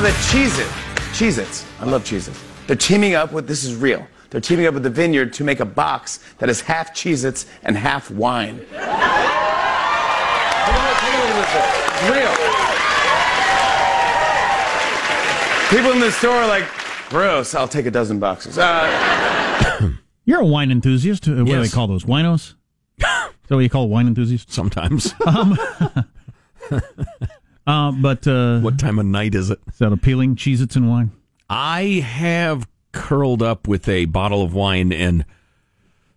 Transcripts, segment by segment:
So the Cheez It, Cheez Its, I love Cheez Its. They're teaming up with, this is real, they're teaming up with the Vineyard to make a box that is half Cheez Its and half wine. Take a look, take a look at this. It's real. People in the store are like, gross, I'll take a dozen boxes. Uh, You're a wine enthusiast. What do they call those? Winos? Is that what you call wine enthusiasts? Sometimes. Uh, but uh, what time of night is it? is that appealing? Cheez Its and wine? I have curled up with a bottle of wine and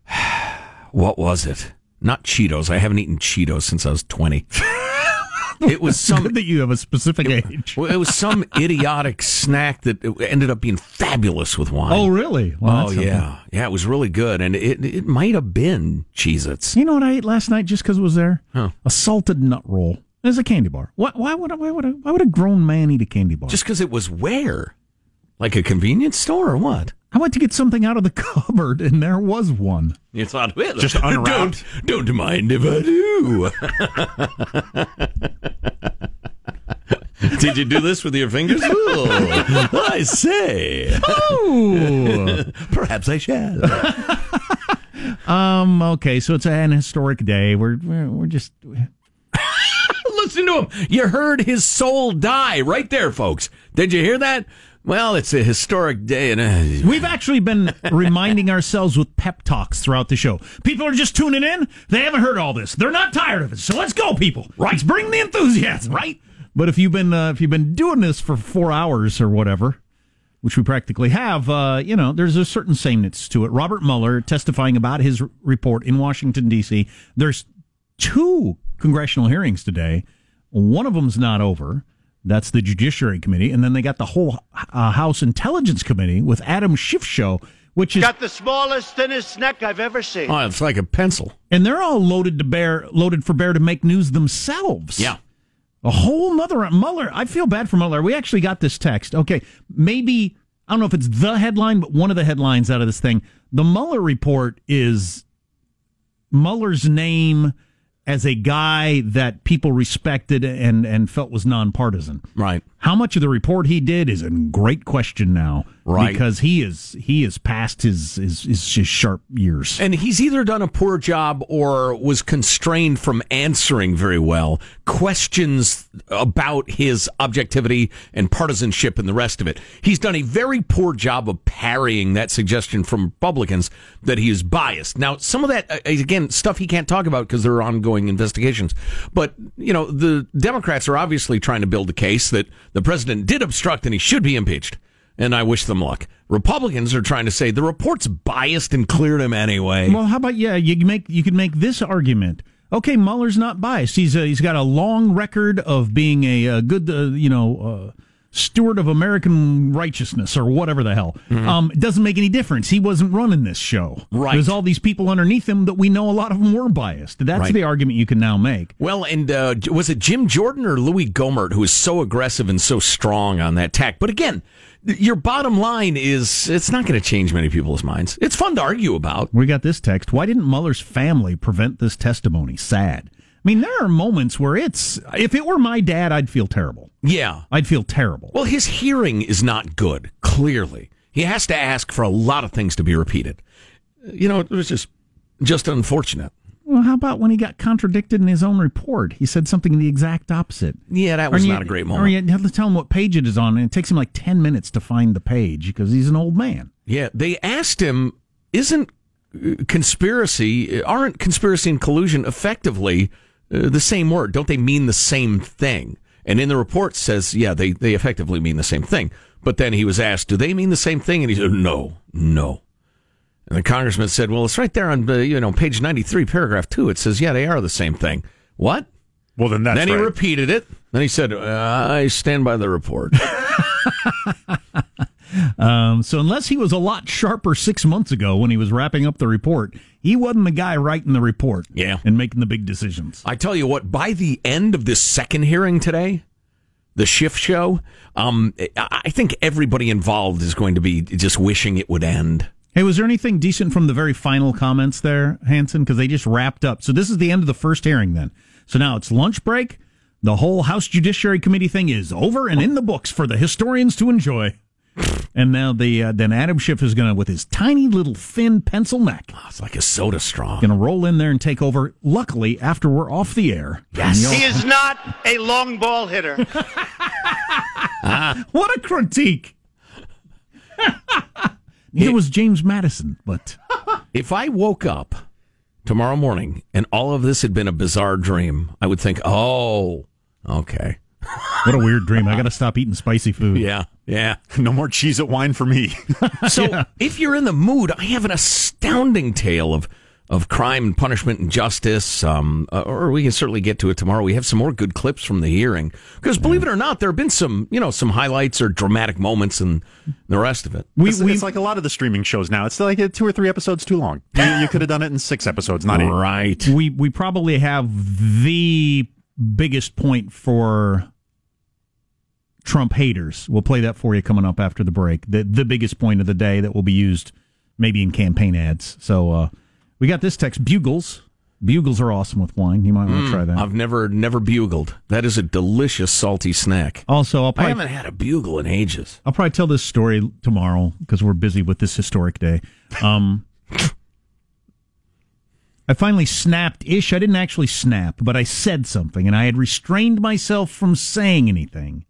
what was it? Not Cheetos. I haven't eaten Cheetos since I was 20. it was some Good that you have a specific age. well, it was some idiotic snack that ended up being fabulous with wine. Oh, really? Well, oh yeah. Yeah, it was really good and it it might have been Cheez-Its. You know what I ate last night just because it was there? Huh. A salted nut roll. It's a candy bar. Why, why would a, why would a, why would a grown man eat a candy bar? Just cuz it was where? Like a convenience store or what? I went to get something out of the cupboard and there was one. You thought, well, Just unwrapped. Don't, don't mind if I do. Did you do this with your fingers? Oh, I say. Oh, Perhaps I shall. um. Okay, so it's an historic day. We're we're, we're just Listen to him. You heard his soul die right there, folks. Did you hear that? Well, it's a historic day, and uh, We've actually been reminding ourselves with pep talks throughout the show. People are just tuning in. They haven't heard all this. They're not tired of it. So let's go, people. Right. Let's bring the enthusiasm. Right. But if you've been uh, if you've been doing this for four hours or whatever, which we practically have, uh, you know, there's a certain sameness to it. Robert Mueller testifying about his r- report in Washington D.C. There's two congressional hearings today. One of them's not over. That's the Judiciary Committee, and then they got the whole uh, House Intelligence Committee with Adam Schiff show, which is Got the smallest, thinnest neck I've ever seen. oh, it's like a pencil. and they're all loaded to bear, loaded for bear to make news themselves. Yeah. A whole nother Mueller. I feel bad for Mueller. We actually got this text. Okay, maybe I don't know if it's the headline, but one of the headlines out of this thing. The Mueller report is Mueller's name as a guy that people respected and and felt was nonpartisan. Right. How much of the report he did is a great question now, Right. Because he is he is past his his, his, sharp years. And he's either done a poor job or was constrained from answering very well questions about his objectivity and partisanship and the rest of it. He's done a very poor job of parrying that suggestion from Republicans that he is biased. Now, some of that, uh, again, stuff he can't talk about because there are ongoing investigations. But, you know, the Democrats are obviously trying to build a case that the president did obstruct and he should be impeached and I wish them luck. Republicans are trying to say the report's biased and cleared him anyway. Well, how about yeah? You make you could make this argument. Okay, Mueller's not biased. He's a, he's got a long record of being a, uh good uh, you know uh, steward of American righteousness or whatever the hell. Um, it doesn't make any difference. He wasn't running this show. Right. There's all these people underneath him that we know a lot of them were biased. That's Right. the argument you can now make. Well, and uh, was it Jim Jordan or Louis Gohmert who was so aggressive and so strong on that tack? But again, your bottom line is it's not going to change many people's minds. It's fun to argue about. We got this text. Why didn't Mueller's family prevent this testimony? Sad. I mean, there are moments where it's if it were my dad, I'd feel terrible. Yeah. I'd feel terrible. Well, his hearing is not good, clearly. He has to ask for a lot of things to be repeated. You know, it was just just unfortunate. Well, how about when he got contradicted in his own report? He said something the exact opposite. Yeah, that was you- not a great moment. Or you have to tell him what page it is on, and it takes him like 10 minutes to find the page because he's an old man. Yeah, they asked him, isn't uh, conspiracy, aren't conspiracy and collusion effectively uh, the same word? Don't they mean the same thing? And in the report says, yeah, they, they effectively mean the same thing. But then he was asked, do they mean the same thing? And he said, no, no. And the congressman said, well, it's right there on, uh, you know, page 93, paragraph 2. It says, yeah, they are the same thing. What? Well, then that's then he right. repeated it. Then he said, uh, I stand by the report. Um, so unless he was a lot sharper six months ago when he was wrapping up the report, he wasn't the guy writing the report Yeah. and making the big decisions. I tell you what, by the end of this second hearing today, the Schiff show, um, I I think everybody involved is going to be just wishing it would end. Hey, was there anything decent from the very final comments there, Hanson? Because they just wrapped up. So this is the end of the first hearing then. So now it's lunch break. The whole House Judiciary Committee thing is over and in the books for the historians to enjoy. And now the uh, then Adam Schiff is going to, with his tiny little thin pencil neck, Oh, it's like a soda straw. going to roll in there and take over. Luckily, after we're off the air. Yes. He is not a long ball hitter. What a critique! Neither was James Madison, but If I woke up tomorrow morning and all of this had been a bizarre dream, I would think, oh, okay. what a weird dream. I got to stop eating spicy food. Yeah, yeah. No more cheese at wine for me. So if you're in the mood, I have an astounding tale of of crime and punishment and justice. Um, uh, or we can certainly get to it tomorrow. We have some more good clips from the hearing because, believe it or not, there have been some you know some highlights or dramatic moments and the rest of it. We, it's, we, it's like a lot of the streaming shows now. It's like two or three episodes too long. You, you could have done it in six episodes, not eight. Right. we we probably have the biggest point for Trump haters. We'll play that for you coming up after the break. The the biggest point of the day that will be used maybe in campaign ads. So uh, we got this text bugles. Bugles are awesome with wine. You might want to try that. I've never never bugled. That is a delicious salty snack. also, I'll I haven't had a bugle in ages. I'll probably tell this story tomorrow because we're busy with this historic day. Um, I finally snapped ish. I didn't actually snap, but I said something, and I had restrained myself from saying anything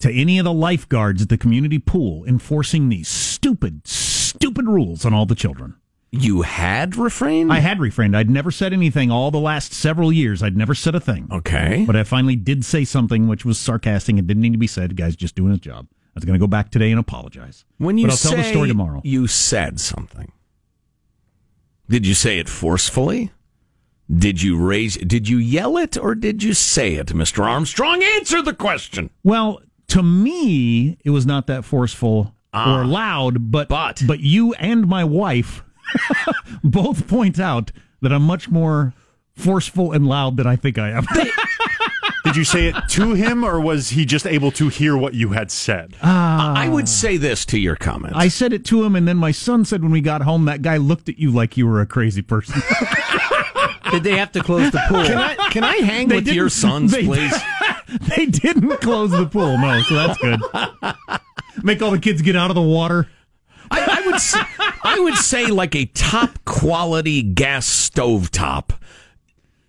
to any of the lifeguards at the community pool enforcing these stupid, stupid rules on all the children. You had refrained. I had refrained. I'd never said anything all the last several years. I'd never said a thing. okay. But I finally did say something which was sarcastic and didn't need to be said. The Guy's just doing his job. I was going to go back today and apologize. When you but I'll tell the story tomorrow. you said something, did you say it forcefully? Did you raise? Did you yell it or did you say it, Mister Armstrong? Answer the question. Well, to me, it was not that forceful or loud, but Ah. But- but you and my wife both point out that I'm much more forceful and loud than I think I am. Did you say it to him, or was he just able to hear what you had said? I would say this to your comments. I said it to him, and then my son said when we got home, that guy looked at you like you were a crazy person. Did they have to close the pool? can I can I hang They with your sons, they- please? they didn't close the pool, no, so that's good. Make all the kids get out of the water. I, I would say, I would say like a top quality gas stove top.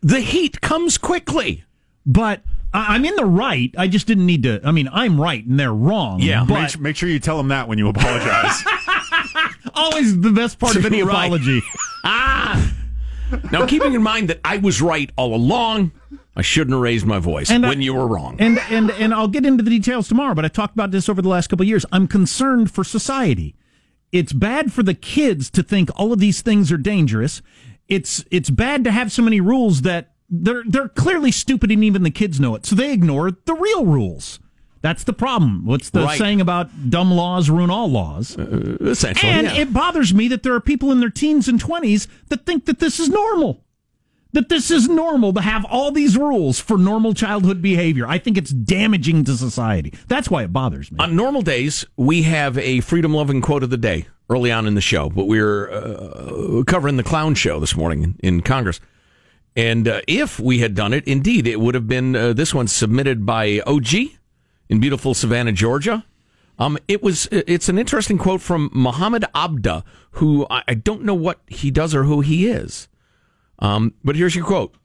The heat comes quickly. But I- I'm in the right. I just didn't need to. I mean, I'm right and they're wrong. Yeah. make, but su- make sure you tell them that when you apologize. always the best part of any Right. apology. Ah. Now, keeping in mind that I was right all along, I shouldn't have raised my voice And I- when you were wrong. And and and I'll get into the details tomorrow. But I talked about this over the last couple of years. I'm concerned for society. It's bad for the kids to think all of these things are dangerous. It's it's bad to have so many rules that they're they're clearly stupid and even the kids know it. So they ignore the real rules. That's the problem. What's the Right. saying about dumb laws ruin all laws? Uh, essentially, And yeah. it bothers me that there are people in their teens and 20s that think that this is normal. That this is normal to have all these rules for normal childhood behavior. I think it's damaging to society. That's why it bothers me. On normal days, we have a freedom loving quote of the day early on in the show, but we're uh, covering the clown show this morning in, Congress. And uh, if we had done it, indeed, it would have been uh, this one submitted by OG in beautiful Savannah, Georgia. Um, it was. It's an interesting quote from Muhammad Abduh, who I, I don't know what he does or who he is. Um, but here's your quote.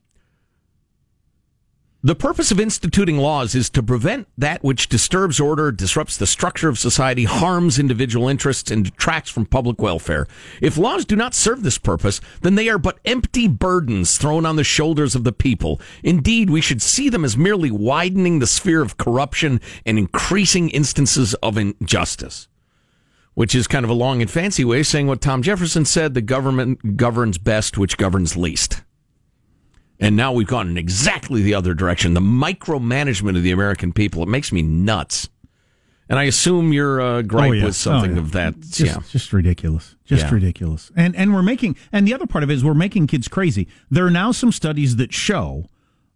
The purpose of instituting laws is to prevent that which disturbs order, disrupts the structure of society, harms individual interests, and detracts from public welfare. If laws do not serve this purpose, then they are but empty burdens thrown on the shoulders of the people. Indeed, we should see them as merely widening the sphere of corruption and increasing instances of injustice. Which is kind of a long and fancy way of saying what Tom Jefferson said the government governs best, which governs least. And now we've gone in exactly the other direction. The micromanagement of the American people. It makes me nuts. And I assume your uh, gripe Oh, yeah. was something Oh, yeah. of that. Just, yeah. just ridiculous. Just Yeah. ridiculous. And and we're making and the other part of it is we're making kids crazy. There are now some studies that show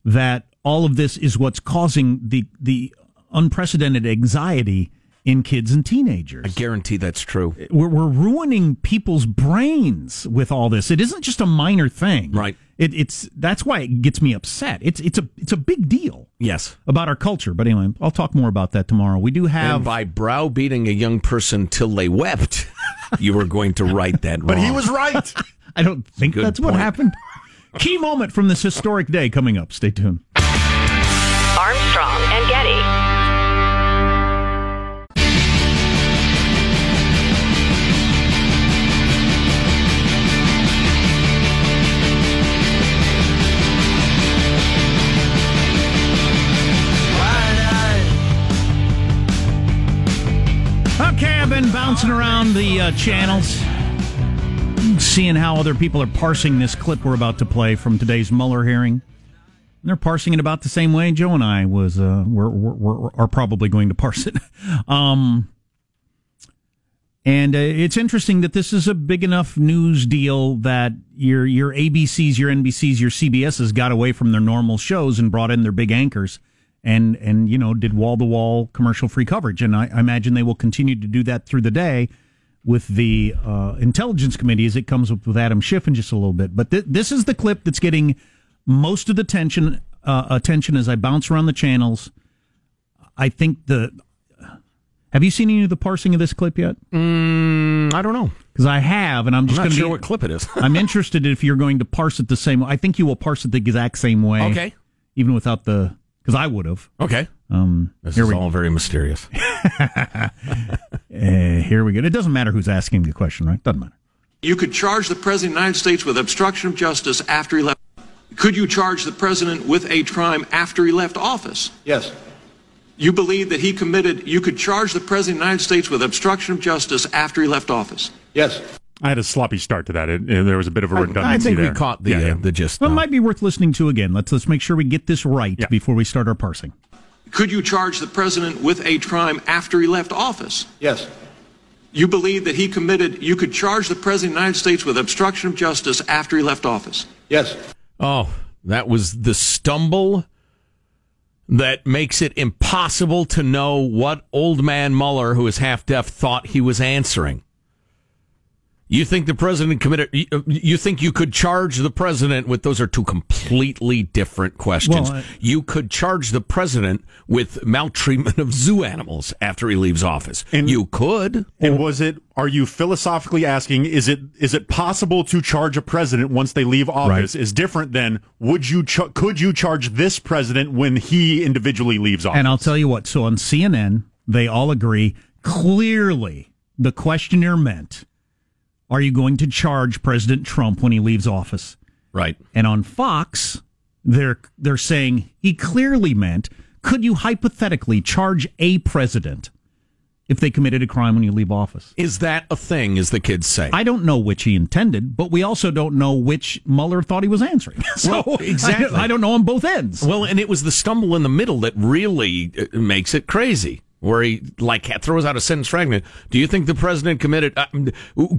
that all of this is what's causing the the unprecedented anxiety in kids and teenagers. I guarantee that's true. we're, we're ruining people's brains with all this. It isn't just a minor thing. Right. It, it's that's why it gets me upset. It's it's a it's a big deal Yes. about our culture. But anyway, I'll talk more about that tomorrow. We do have And by browbeating a young person till they wept, you were going to write that wrong. But he was right. I don't think Good that's what happened. Key moment from this historic day coming up. Stay tuned. Armstrong the uh, channels, seeing how other people are parsing this clip we're about to play from today's Mueller hearing. And they're parsing it about the same way Joe and I was uh, we're, we're, we're, are probably going to parse it. Um, and uh, it's interesting that this is a big enough news deal that your your ABCs, your NBCs, your CBSs got away from their normal shows and brought in their big anchors and and you know did wall to wall commercial free coverage. And I, I imagine they will continue to do that through the day with the uh, intelligence committee as it comes up with Adam Schiff in just a little bit. But th- this is the clip that's getting most of the tension uh, attention as I bounce around the channels. I think the. Have you seen any of the parsing of this clip yet? Mm, I don't know. Because I have, and I'm I'm just not going to sure be. what clip it is. I'm interested if you're going to parse it the same. I think you will parse it the exact same way. Okay. Even without the, because I would have. okay. Um, This here is we all very mysterious. uh, here we go. It doesn't matter who's asking the question, right? Doesn't matter. You could charge the President of the United States with obstruction of justice after he left. Could you charge the President with a crime after he left office? Yes. You believe that he committed, you could charge the President of the United States with obstruction of justice after he left office? Yes. I had a sloppy start to that. It, it- there was a bit of a redundancy I think there. we caught the Yeah, uh, yeah. the gist. Well, it might be worth listening to again. Let's let's make sure we get this right Yeah. before we start our parsing. Could you charge the President with a crime after he left office? Yes. You believe that he committed, you could charge the President of the United States with obstruction of justice after he left office? Yes. Oh, that was the stumble that makes it impossible to know what old man Mueller, who is half deaf, thought he was answering. You think the president committed? you- uh, You think you could charge the president with? Those are two completely different questions. Well, I- you could charge the president with maltreatment of zoo animals after he leaves office. And- you could. And was it? Are you philosophically asking? Is it? Is it possible to charge a president once they leave office? Is different than would you? Ch- could you charge this president when he individually leaves office? And I'll tell you what. So on CNN, they all agree clearly. The questioner meant, "Are you going to charge President Trump when he leaves office?" Right. And on Fox, they're they're saying he clearly meant, "Could you hypothetically charge a president if they committed a crime when you leave office?" Is that a thing? As the kids say. I don't know which he intended, but we also don't know which Mueller thought he was answering. so Well, exactly. I, I don't know on both ends. Well, and it was the stumble in the middle that really uh, makes it crazy. Where he like throws out a sentence fragment. Do you think the president committed? Uh,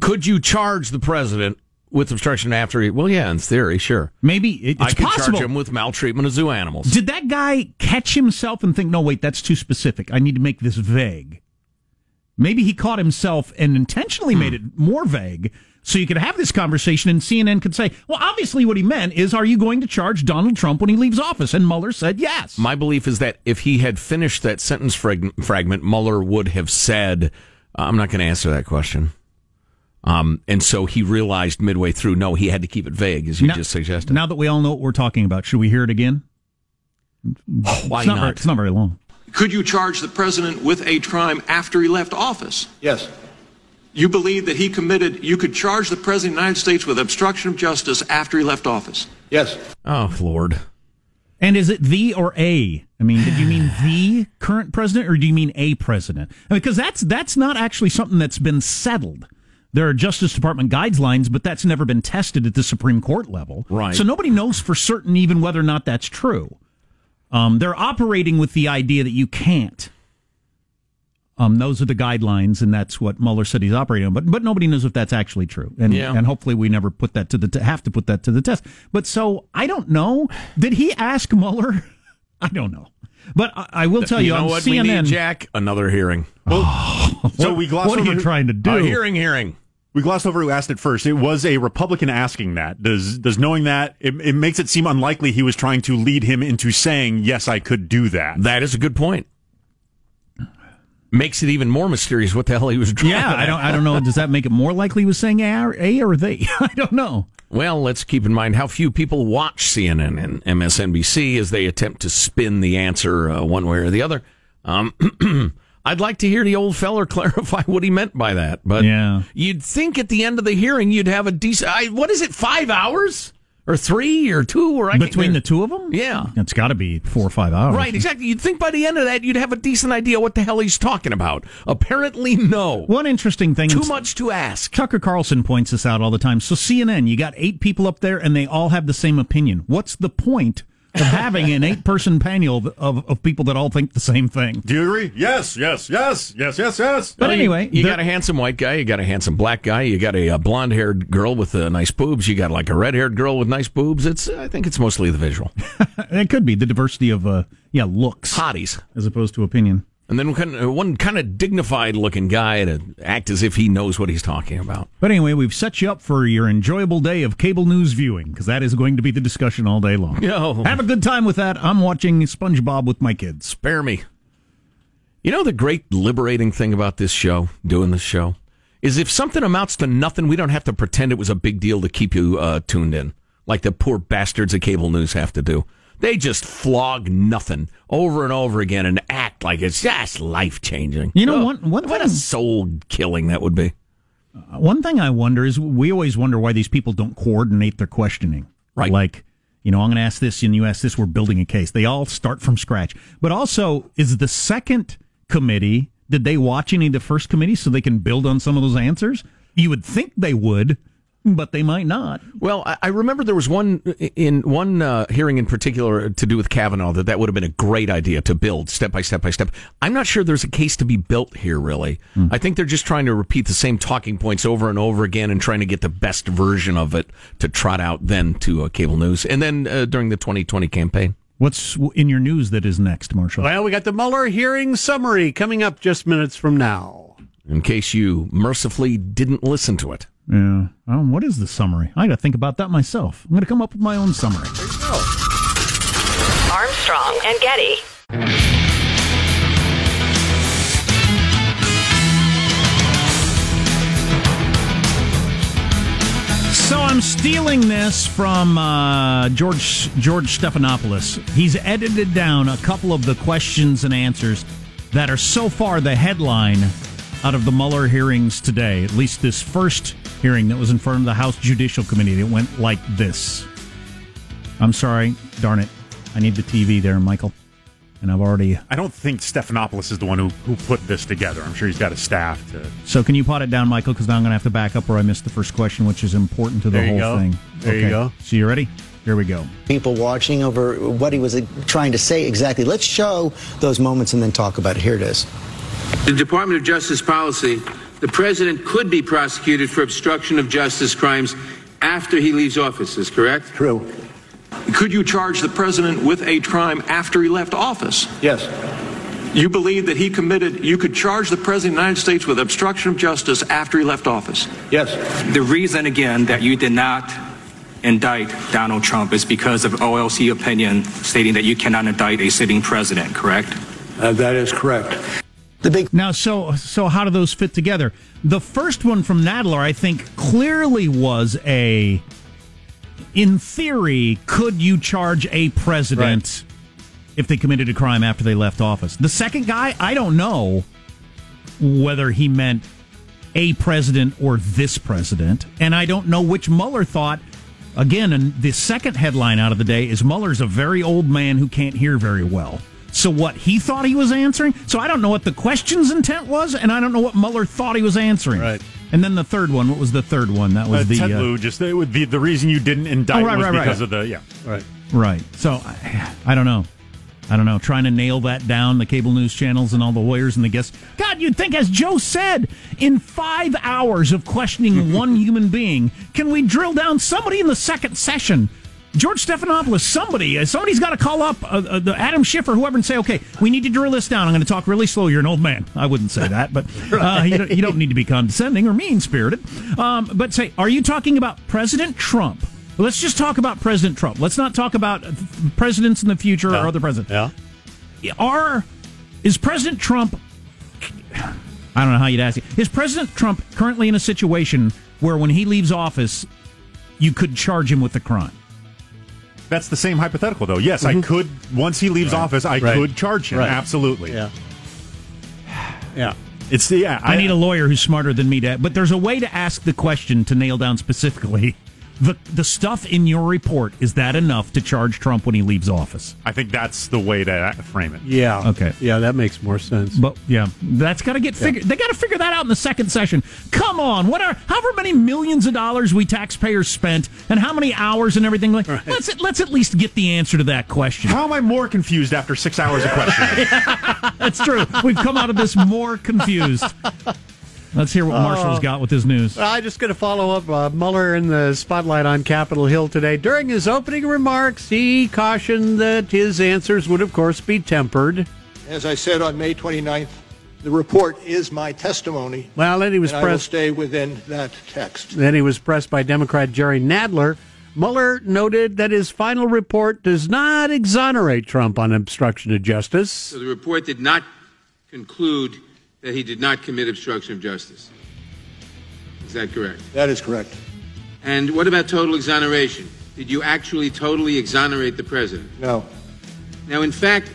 could you charge the president with obstruction after he? Well, yeah, in theory, sure. Maybe it, it's I could possible. charge him with maltreatment of zoo animals. Did that guy catch himself and think, no, wait, that's too specific. I need to make this vague? Maybe he caught himself and intentionally made it more vague so you could have this conversation and CNN could say, well, obviously what he meant is, are you going to charge Donald Trump when he leaves office? And Mueller said yes. My belief is that if he had finished that sentence frag- fragment, Mueller would have said, "I'm not going to answer that question." Um, and so he realized midway through, no, he had to keep it vague, as you Now- just suggested. Now that we all know what we're talking about, should we hear it again? Why it's not, not? Very, it's not very long. Could you charge the President with a crime after he left office? Yes. You believe that he committed, you could charge the President of the United States with obstruction of justice after he left office? Yes. oh Lord. And is it the or a? I mean, did you mean the current president or do you mean a president? I mean, because that's that's not actually something that's been settled. There are Justice Department guidelines, but that's never been tested at the Supreme Court level. Right. So nobody knows for certain even whether or not that's true. Um, they're operating with the idea that you can't. Um, those are the guidelines, and that's what Mueller said he's operating on. But but nobody knows if that's actually true, and Yeah. and hopefully we never put that to the t- have to put that to the test. But so I don't know. Did he ask Mueller? I don't know. But I, I will tell you, you know on what CNN. Jack? Another hearing. so we gloss what are over. you trying to do? A hearing, hearing. We glossed over who asked it first. It was a Republican asking that. Does does knowing that it, it makes it seem unlikely he was trying to lead him into saying yes, I could do that. That is a good point. Makes it even more mysterious what the hell he was driving. Yeah, I don't. I don't know. Does that make it more likely he was saying A or, A or they? I don't know. Well, let's keep in mind how few people watch CNN and MSNBC as they attempt to spin the answer uh, one way or the other. Um, I'd like to hear the old feller clarify what he meant by that. But Yeah. you'd think at the end of the hearing you'd have a decent. I, what is it? Five hours or three or two? Or I Between the two of them, Yeah. it's got to be four or five hours. Right, exactly. You'd think by the end of that you'd have a decent idea what the hell he's talking about. Apparently, no. One interesting thing. Is Too much to ask. Tucker Carlson points this out all the time. So CNN, you got eight people up there, and they all have the same opinion. What's the point of having an eight-person panel of, of, of people that all think the same thing? Do you agree? Yes, yes, yes, yes, yes, yes. But Well, anyway, you, there- got a handsome white guy, you got a handsome black guy, you got a, uh blonde haired girl with uh, nice boobs, you got like a red haired girl with nice boobs. It's I think it's mostly the visual it could be the diversity of uh, yeah looks hotties, as opposed to opinion. And then one, one kind of dignified looking guy to act as if he knows what he's talking about. But anyway, we've set you up for your enjoyable day of cable news viewing because that is going to be the discussion all day long. Yo. Have a good time with that. I'm watching SpongeBob with my kids. Spare me. You know the great liberating thing about this show, doing this show, is if something amounts to nothing, we don't have to pretend it was a big deal to keep you uh, tuned in, like the poor bastards at cable news have to do. They just flog nothing over and over again and act like it's just life changing. You know, oh. one- one what a soul killing that would be. Uh, one thing I wonder is we always wonder why these people don't coordinate their questioning. Right. Like, you know, I'm going to ask this and you ask this. We're building a case. They all start from scratch. But also, is the second committee, did they watch any of the first committee so they can build on some of those answers? You would think they would, but they might not. Well, I I remember there was one in one uh, hearing in particular to do with Kavanaugh that that would have been a great idea to build step by step by step. I'm not sure there's a case to be built here, really. I think they're just trying to repeat the same talking points over and over again and trying to get the best version of it to trot out then to uh, cable news and then uh, during the 2020 campaign. What's in your news that is next, Marshall? Well, we got the Mueller hearing summary coming up just minutes from now. In case you mercifully didn't listen to it. Yeah. Oh, what is the summary? I got to think about that myself. I'm going to come up with my own summary. Armstrong and Getty. So I'm stealing this from uh, George George Stephanopoulos. He's edited down a couple of the questions and answers that are so far the headline out of the Mueller hearings today. At least this first hearing that was in front of the House Judicial Committee. It went like this. I'm sorry, darn it. I need the TV there, Michael. And I've already. I don't think Stephanopoulos is the one who, who put this together. I'm sure he's got a staff to. So can you pot it down, Michael? Because now I'm going to have to back up where I missed the first question, which is important to the whole go. thing. There you go. So you ready? Here we go. people watching over what he was uh, trying to say exactly. Let's show those moments and then talk about it. Here it is. The Department of Justice policy, the president could be prosecuted for obstruction of justice crimes after he leaves office, is correct? True. Could you charge the president with a crime after he left office? Yes. You believe that he committed, you could charge the president of the United States with obstruction of justice after he left office? Yes. The reason, again, that you did not indict Donald Trump is because of OLC opinion stating that you cannot indict a sitting president, correct? Uh, that is correct. The big Now, so so how do those fit together? The first one from Nadler, I think, clearly was a. In theory, could you charge a president if they committed a crime after they left office? The second guy, I don't know whether he meant a president or this president, and I don't know which Mueller thought. Again, and the second headline out of the day is Mueller's a very old man who can't hear very well. So what he thought he was answering. So I don't know what the question's intent was, and I don't know what Mueller thought he was answering. Right. And then the third one. What was the third one? That was Uh, the Ted uh, Lieu, just the, the the reason you didn't indict Oh, right, was right, right. because of the yeah. Right. right. So I, I don't know. I don't know. Trying to nail that down, the cable news channels and all the lawyers and the guests. God, you'd think, as Joe said, in five hours of questioning one human being, can we drill down somebody in the second session George Stephanopoulos, somebody, uh, somebody's got to call up uh, uh, the Adam Schiff or whoever and say, okay, we need to drill this down. I'm going to talk really slow. You're an old man. I wouldn't say that, but uh, you, don't, you don't need to be condescending or mean spirited. Um, but say, are you talking about President Trump? Let's just talk about President Trump. Let's not talk about presidents in the future or other presidents. Yeah. Are is President Trump? I don't know how you'd ask it. Is President Trump currently in a situation where, when he leaves office, you could charge him with a crime? That's the same hypothetical, though. Yes, I mm-hmm. could. Once he leaves office, I Right. could charge him. Right. Absolutely. Yeah. Yeah. It's yeah. I, need a lawyer who's smarter than me to. But there's a way to ask the question to nail down specifically the the stuff in your report. Is that enough to charge Trump when he leaves office? I think that's the way to frame it. Yeah. Okay. Yeah, that makes more sense. But yeah, that's got to get figured. They got to figure that out in the second session. Come on, what are however many millions of dollars we taxpayers spent, and how many hours and everything? Like, let's let's at least get the answer to that question. How am I more confused after six hours of questioning? That's true. We've come out of this more confused. Let's hear what Marshall's got with his news. I'm just going to follow up uh, Mueller in the spotlight on Capitol Hill today. During his opening remarks, he cautioned that his answers would, of course, be tempered. As I said on May 29th, the report is my testimony. Well, then he was and I will pressed. stay within that text. Then he was pressed by Democrat Jerry Nadler. Mueller noted that his final report does not exonerate Trump on obstruction of justice. So the report did not conclude that he did not commit obstruction of justice. Is that correct? That is correct. And what about total exoneration? Did you actually totally exonerate the president? No. Now, in fact,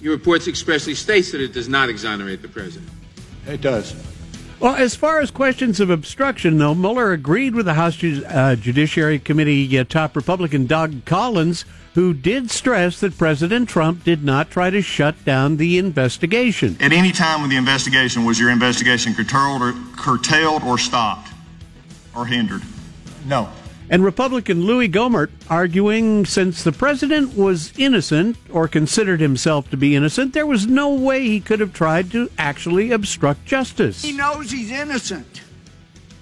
your report expressly states that it does not exonerate the president. It does. Well, as far as questions of obstruction, though, Mueller agreed with the House Ju- uh, Judiciary Committee uh, top Republican Doug Collins, who did stress that President Trump did not try to shut down the investigation. At any time with the investigation, was your investigation curtailed or, curtailed or stopped or hindered? No. And Republican Louis Gohmert arguing since the president was innocent or considered himself to be innocent, there was no way he could have tried to actually obstruct justice. He knows he's innocent.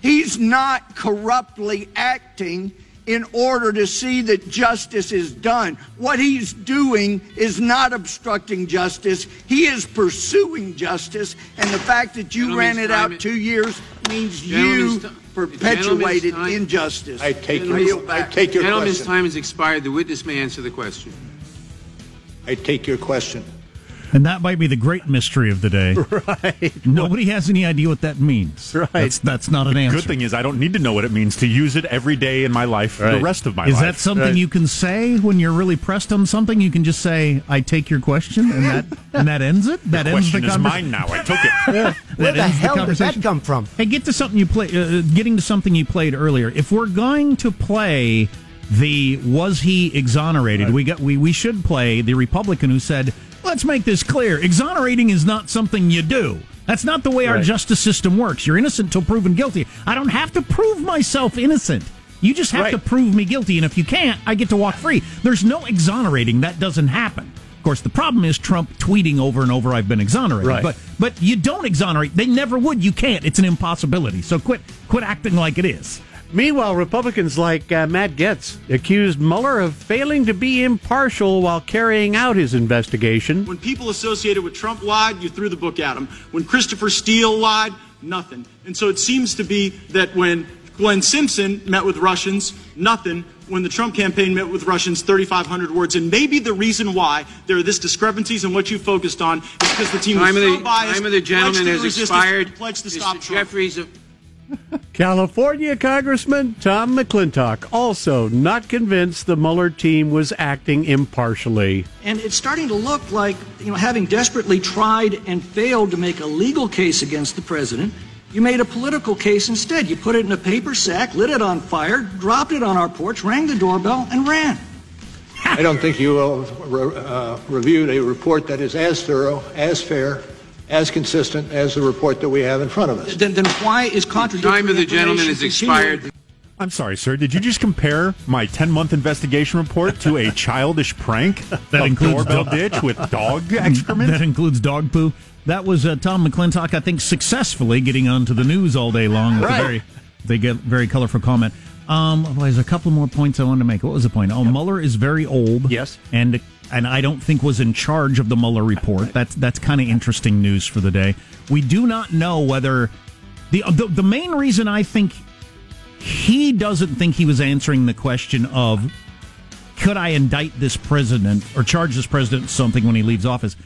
He's not corruptly acting in order to see that justice is done. What he's doing is not obstructing justice. He is pursuing justice. And the fact that you ran it out two years means you Gentleman's perpetuated injustice. I take your, yield I take your Gentleman's question. time has expired. The witness may answer the question. I take your question. And that might be the great mystery of the day. Right. Nobody has any idea what that means. Right. That's, that's not an answer. The good thing is, I don't need to know what it means to use it every day in my life for the rest of my Is life. Is that something Right. you can say when you're really pressed on something? You can just say, "I take your question," and that and that ends it. That ends the question is conversation. mine now. I took it. That Where the ends hell did that come from? Hey, get to something you play. Uh, getting to something you played earlier. If we're going to play the was he exonerated, we got we we should play the Republican who said, "Let's make this clear. Exonerating is not something you do." That's not the way our justice system works. You're innocent till proven guilty. I don't have to prove myself innocent. You just have Right. to prove me guilty, and if you can't, I get to walk free. There's no exonerating. That doesn't happen. Of course, the problem is Trump tweeting over and over, "I've been exonerated." Right. But but you don't exonerate. They never would. You can't. It's an impossibility. So quit quit acting like it is. Meanwhile, Republicans like uh, Matt Gaetz accused Mueller of failing to be impartial while carrying out his investigation. When people associated with Trump lied, you threw the book at them. When Christopher Steele lied, nothing. And so it seems to be that when Glenn Simpson met with Russians, nothing. When the Trump campaign met with Russians, 3,500 words. And maybe the reason why there are this discrepancies in what you focused on is because the team Time of so the, biased. time of the gentleman has expired. Pledged to Mr. stop Trump. Jeffries of California Congressman Tom McClintock also not convinced the Mueller team was acting impartially. And it's starting to look like, you know, having desperately tried and failed to make a legal case against the president, you made a political case instead. You put it in a paper sack, lit it on fire, dropped it on our porch, rang the doorbell, and ran. I don't think you will uh, reviewed a report that is as thorough, as fair, as consistent as the report that we have in front of us. Then, then why is contradictory time of the gentleman information has expired. I'm sorry, sir. Did you just compare my 10 month investigation report to a childish prank? That of includes doorbell dog- ditch with dog excrement? That includes dog poo. That was uh, Tom McClintock, I think, successfully getting onto the news all day long with Right. a very, they get very colorful comment. Um, well, there's a couple more points I wanted to make. What was the point? Oh, Mueller is very old. Yes. and and I don't think was in charge of the Mueller report. That's that's kind of interesting news for the day. We do not know whether the, the the main reason I think he doesn't think he was answering the question of could I indict this president or charge this president something when he leaves office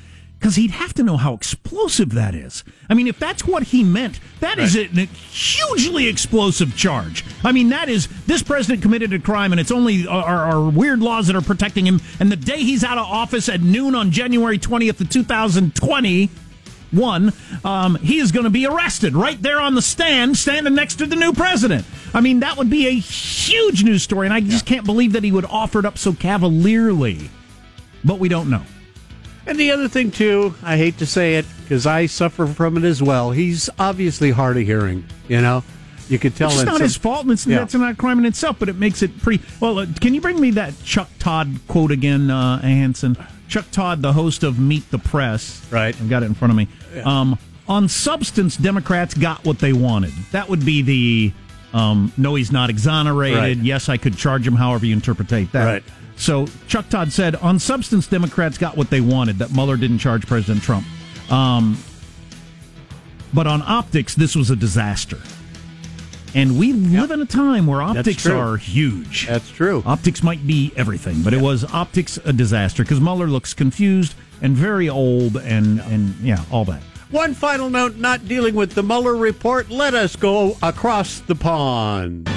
because he'd have to know how explosive that is. I mean, if that's what he meant, that is a, a hugely explosive charge. I mean, that is this president committed a crime, and it's only our, our weird laws that are protecting him. And the day he's out of office at noon on January twentieth of two thousand twenty. One, um, he is going to be arrested right there on the stand, standing next to the new president. I mean, that would be a huge news story, and I just can't believe that he would offer it up so cavalierly. But we don't know. And the other thing, too, I hate to say it because I suffer from it as well. He's obviously hard of hearing, you know? You could tell It's not some- his fault, and it's, Yeah. that's not a crime in itself, but it makes it pretty. Well, uh, can you bring me that Chuck Todd quote again, uh, Hanson? Chuck Todd, the host of Meet the Press. Right. I've got it in front of me. Um, on substance, Democrats got what they wanted. That would be the um, no, he's not exonerated. Right. Yes, I could charge him however you interpret that. Right. So Chuck Todd said on substance, Democrats got what they wanted, that Mueller didn't charge President Trump. Um, but on optics, this was a disaster. And we live in a time where optics are huge. That's true. Optics might be everything, but it was optics a disaster because Mueller looks confused and very old and, and yeah, all that. One final note not dealing with the Mueller report. Let us go across the pond.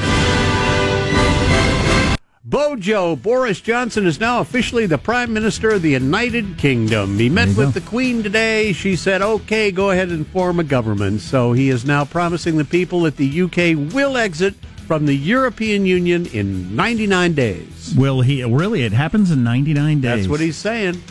Bojo, Boris Johnson is now officially the Prime Minister of the United Kingdom. He met with the Queen today. She said, okay, go ahead and form a government. So he is now promising the people that the UK will exit from the European Union in 99 days. Will he really? It happens in 99 days. That's what he's saying.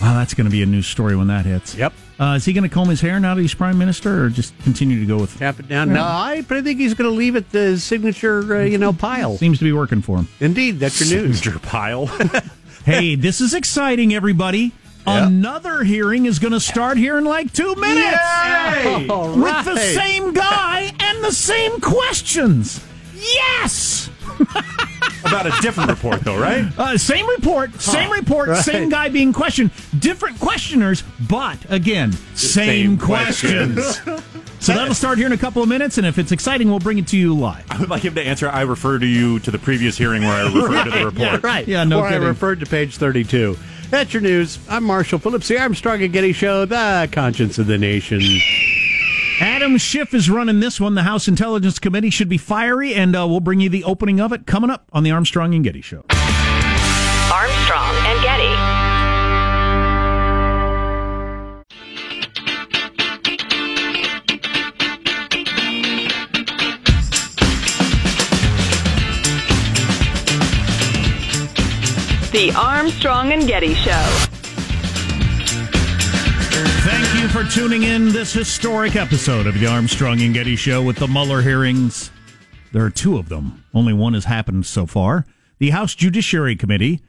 Wow, that's going to be a news story when that hits. Yep. Uh, is he going to comb his hair now that he's prime minister, or just continue to go with? Tap it down. No, I but I think he's going to leave it the signature, uh, you know, pile. Seems to be working for him. Indeed, that's your news. Signature pile. hey, this is exciting, everybody. Another hearing is going to start here in like two minutes Yay! All with the same guy and the same questions. Yes. About a different report, though, right? Uh, same report, same report, Right. same guy being questioned, different questioners, but again, same, Same questions. questions. so that'll start here in a couple of minutes, and if it's exciting, we'll bring it to you live. I would like him to answer. I refer to you to the previous hearing where I referred to the report. Yeah, right. Yeah, no or kidding. I referred to page 32. That's your news. I'm Marshall Phillips, the Armstrong and Getty Show, the conscience of the nation. Adam Schiff is running this one. The House Intelligence Committee should be fiery, and uh, we'll bring you the opening of it coming up on the Armstrong and Getty Show. Armstrong and Getty. The Armstrong and Getty Show. For tuning in this historic episode of the Armstrong and Getty Show with the Mueller hearings. There are two of them. Only one has happened so far. The House Judiciary Committee,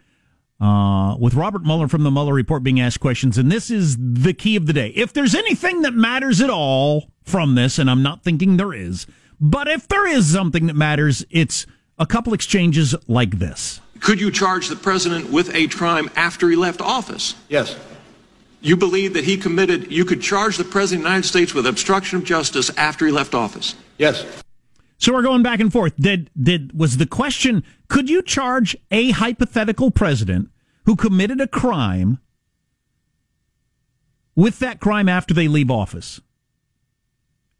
uh, with Robert Mueller from the Mueller report being asked questions, and this is the key of the day. If there's anything that matters at all from this, and I'm not thinking there is, but if there is something that matters, it's a couple exchanges like this. Could you charge the president with a crime after he left office? Yes. You believe that he committed, you could charge the president of the United States with obstruction of justice after he left office? Yes. So we're going back and forth. Did did was the question? Could you charge a hypothetical president who committed a crime with that crime after they leave office?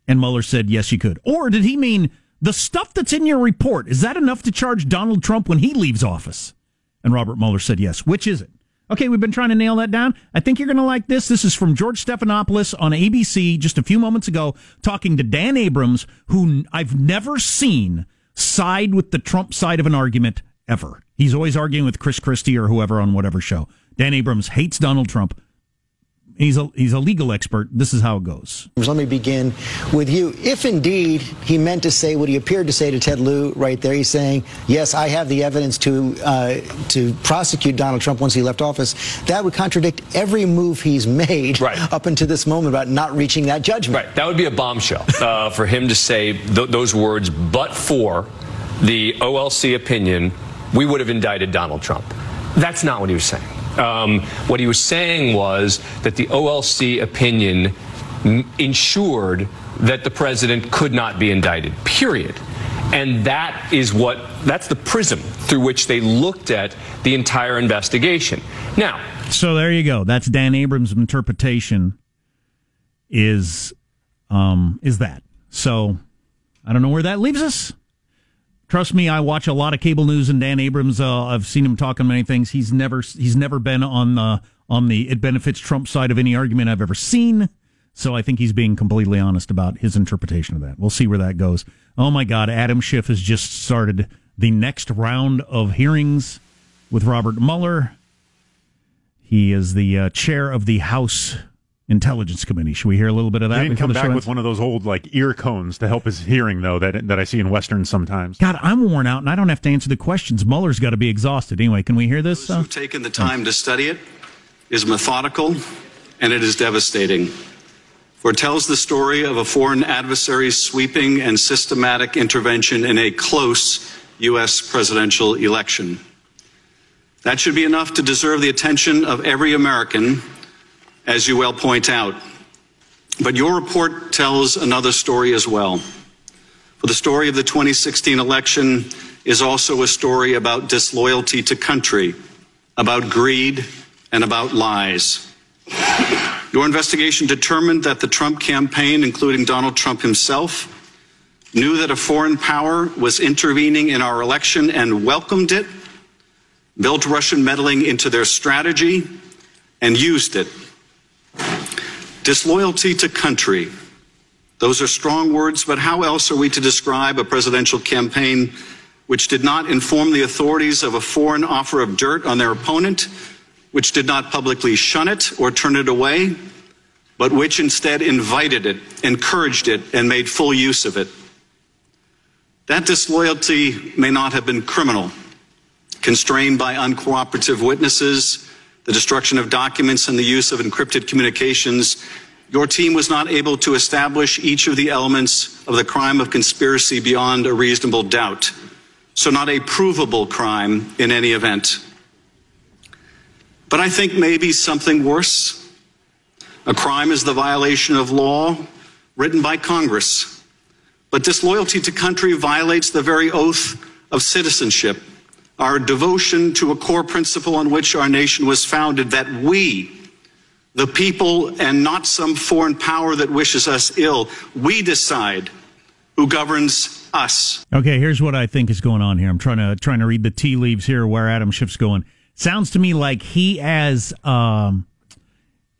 And Mueller said yes, you could. Or did he mean the stuff that's in your report? Is that enough to charge Donald Trump when he leaves office? And Robert Mueller said yes. Which is it? Okay, we've been trying to nail that down. I think you're going to like this. This is from George Stephanopoulos on ABC just a few moments ago, talking to Dan Abrams, who I've never seen side with the Trump side of an argument ever. He's always arguing with Chris Christie or whoever on whatever show. Dan Abrams hates Donald Trump. He's a he's a legal expert. This is how it goes. Let me begin with you. If indeed he meant to say what he appeared to say to Ted Lieu right there, he's saying, yes, I have the evidence to uh, to prosecute Donald Trump once he left office. That would contradict every move he's made up until this moment about not reaching that judgment. Right. That would be a bombshell uh, for him to say th- those words, but for the OLC opinion, we would have indicted Donald Trump. That's not what he was saying. Um, what he was saying was that the OLC opinion m- ensured that the president could not be indicted, period. And that is what, that's the prism through which they looked at the entire investigation. Now, So there you go. That's Dan Abrams' interpretation. Is um is that so? I don't know where that leaves us. Trust me, I watch a lot of cable news, and Dan Abrams. Uh, I've seen him talk on many things. He's never he's never been on the on the it benefits Trump side of any argument I've ever seen. So I think he's being completely honest about his interpretation of that. We'll see where that goes. Oh my God, Adam Schiff has just started the next round of hearings with Robert Mueller. He is the uh, chair of the House Intelligence Committee. Should we hear a little bit of that? He didn't come back with one of those old like ear cones to help his hearing, though that that I see in westerns sometimes. God, I'm worn out, and I don't have to answer the questions. Mueller's got to be exhausted. Anyway, can we hear this? Uh, who've taken the time to study it is methodical and it is devastating. For it tells the story of a foreign adversary's sweeping and systematic intervention in a close U.S. presidential election. That should be enough to deserve the attention of every American, as you well point out. But your report tells another story as well. For the story of the 2016 election is also a story about disloyalty to country, about greed, and about lies. Your investigation determined that the Trump campaign, including Donald Trump himself, knew that a foreign power was intervening in our election and welcomed it, built Russian meddling into their strategy, and used it. Disloyalty to country. Those are strong words, but how else are we to describe a presidential campaign which did not inform the authorities of a foreign offer of dirt on their opponent, which did not publicly shun it or turn it away, but which instead invited it, encouraged it, and made full use of it? That disloyalty may not have been criminal, constrained by uncooperative witnesses, the destruction of documents, and the use of encrypted communications. Your team was not able to establish each of the elements of the crime of conspiracy beyond a reasonable doubt. So, not a provable crime in any event. But I think maybe something worse. A crime is the violation of law written by Congress. But disloyalty to country violates the very oath of citizenship, our devotion to a core principle on which our nation was founded that we, the people, and not some foreign power that wishes us ill, we decide who governs us. Okay, here's what I think is going on here. I'm trying to trying to read the tea leaves here where Adam Schiff's going. Sounds to me like he as um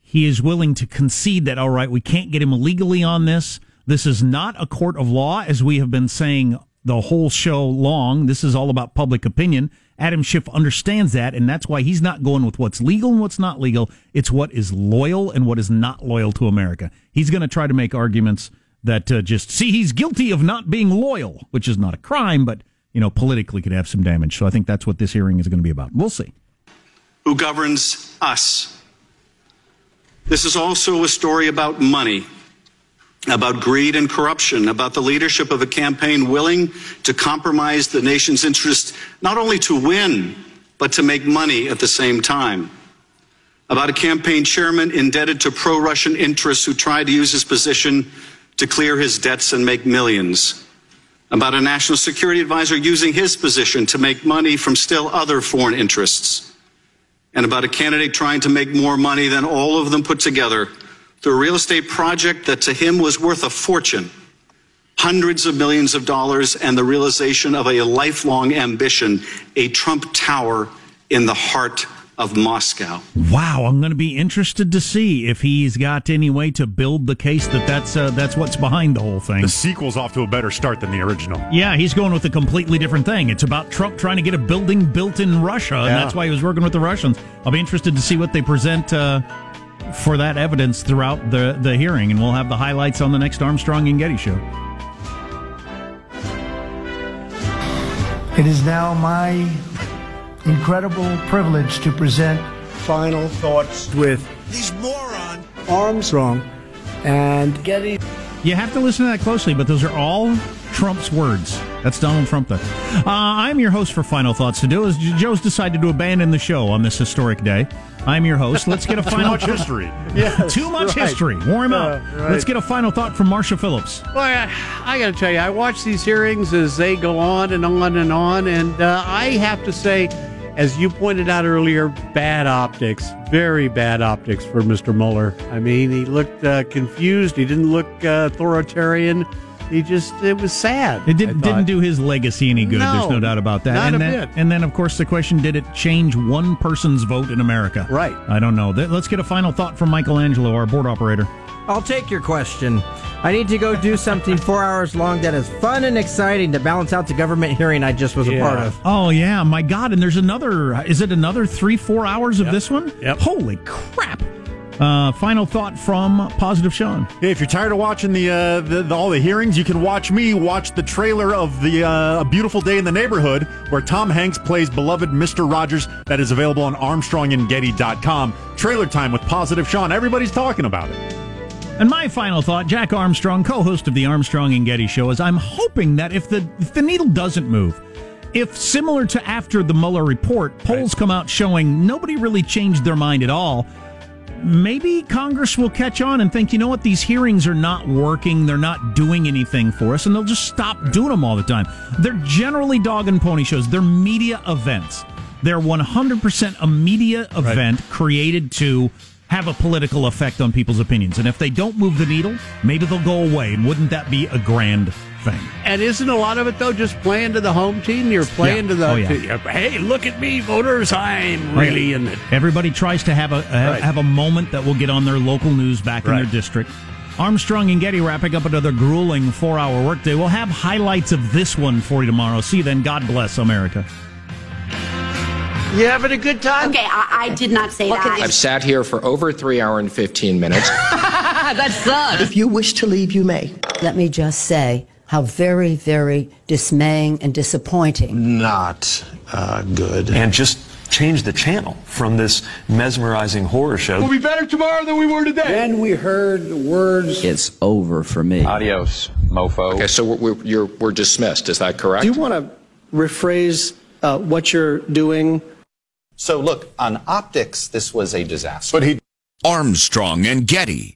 he is willing to concede that all right, we can't get him legally on this. This is not a court of law as we have been saying the whole show long. This is all about public opinion. Adam Schiff understands that, and that's why he's not going with what's legal and what's not legal. It's what is loyal and what is not loyal to America. He's going to try to make arguments that uh, just see he's guilty of not being loyal, which is not a crime, but you know politically could have some damage. So I think that's what this hearing is going to be about. We'll see. who governs us. This is also a story about money, about greed and corruption, about the leadership of a campaign willing to compromise the nation's interest, not only to win, but to make money at the same time. About a campaign chairman indebted to pro Russian interests who tried to use his position to clear his debts and make millions. About a national security advisor using his position to make money from still other foreign interests and about a candidate trying to make more money than all of them put together through a real estate project that to him was worth a fortune, hundreds of millions of dollars, and the realization of a lifelong ambition, a Trump Tower in the heart of Moscow. Wow, I'm going to be interested to see if he's got any way to build the case that that's uh, that's what's behind the whole thing. The sequel's off to a better start than the original. Yeah, he's going with a completely different thing. It's about Trump trying to get a building built in Russia, and that's why he was working with the Russians. I'll be interested to see what they present uh, for that evidence throughout the, the hearing, and we'll have the highlights on the next Armstrong and Getty show. It is now my incredible privilege to present final thoughts with these moron Armstrong and Getty. You have to listen to that closely, but those are all Trump's words. That's Donald Trump there. Uh, I'm your host for Final Thoughts to do. As Joe's decided to abandon the show on this historic day. I'm your host. Let's get a final much history. Yes, Too much right. history. Wore him out. Uh, right. Let's get a final thought from Marsha Phillips. Well, I, I got to tell you, I watch these hearings as they go on and on and on, and uh, I have to say, as you pointed out earlier, bad optics, very bad optics for Mr. Mueller. I mean, he looked uh, confused. He didn't look uh, authoritarian. He just, it was sad. It did, thought. didn't do his legacy any good. No, There's no doubt about that. not and a then, bit. And then, of course, the question: Did it change one person's vote in America? Right. I don't know. Let's get a final thought from Michelangelo, our board operator. I'll take your question. I need to go do something four hours long that is fun and exciting to balance out the government hearing I just was a part of. Oh yeah, my God! And there's another. Is it another three, four hours of this one? Yep. Holy crap! Uh, final thought from Positive Sean. Hey, if you're tired of watching the, uh, the, the all the hearings, you can watch me watch the trailer of the uh, A Beautiful Day in the Neighborhood, where Tom Hanks plays beloved Mr. Rogers. That is available on ArmstrongandGetty.com. Trailer time with Positive Sean. Everybody's talking about it. And my final thought, Jack Armstrong, co-host of the Armstrong and Getty Show, is I'm hoping that if the if the needle doesn't move, if similar to after the Mueller report, polls come out showing nobody really changed their mind at all, maybe Congress will catch on and think, you know what, these hearings are not working, they're not doing anything for us, and they'll just stop doing them all the time. They're generally dog and pony shows. They're media events. They're 100% a media event created to have a political effect on people's opinions. And if they don't move the needle, maybe they'll go away. And wouldn't that be a grand thing? And isn't a lot of it though just playing to the home team? You're playing Yeah. to the. Oh, yeah. to- hey, look at me, voters! I'm really in it. Everybody tries to have a have, Right. have a moment that will get on their local news back in their district. Armstrong and Getty wrapping up another grueling four hour workday. We'll have highlights of this one for you tomorrow. See you then. God bless America. You having a good time? Okay, I, I did not say that. I've sat here for over three hour and 15 minutes. that sucks. If you wish to leave, you may. Let me just say how very, very dismaying and disappointing. Not uh, good. And just change the channel from this mesmerizing horror show. We'll be better tomorrow than we were today. Then we heard the words. It's over for me. Adios, mofo. Okay, so we're, we're, you're, we're dismissed. Is that correct? Do you want to rephrase uh, what you're doing? So look, on optics, this was a disaster. But he. Armstrong and Getty.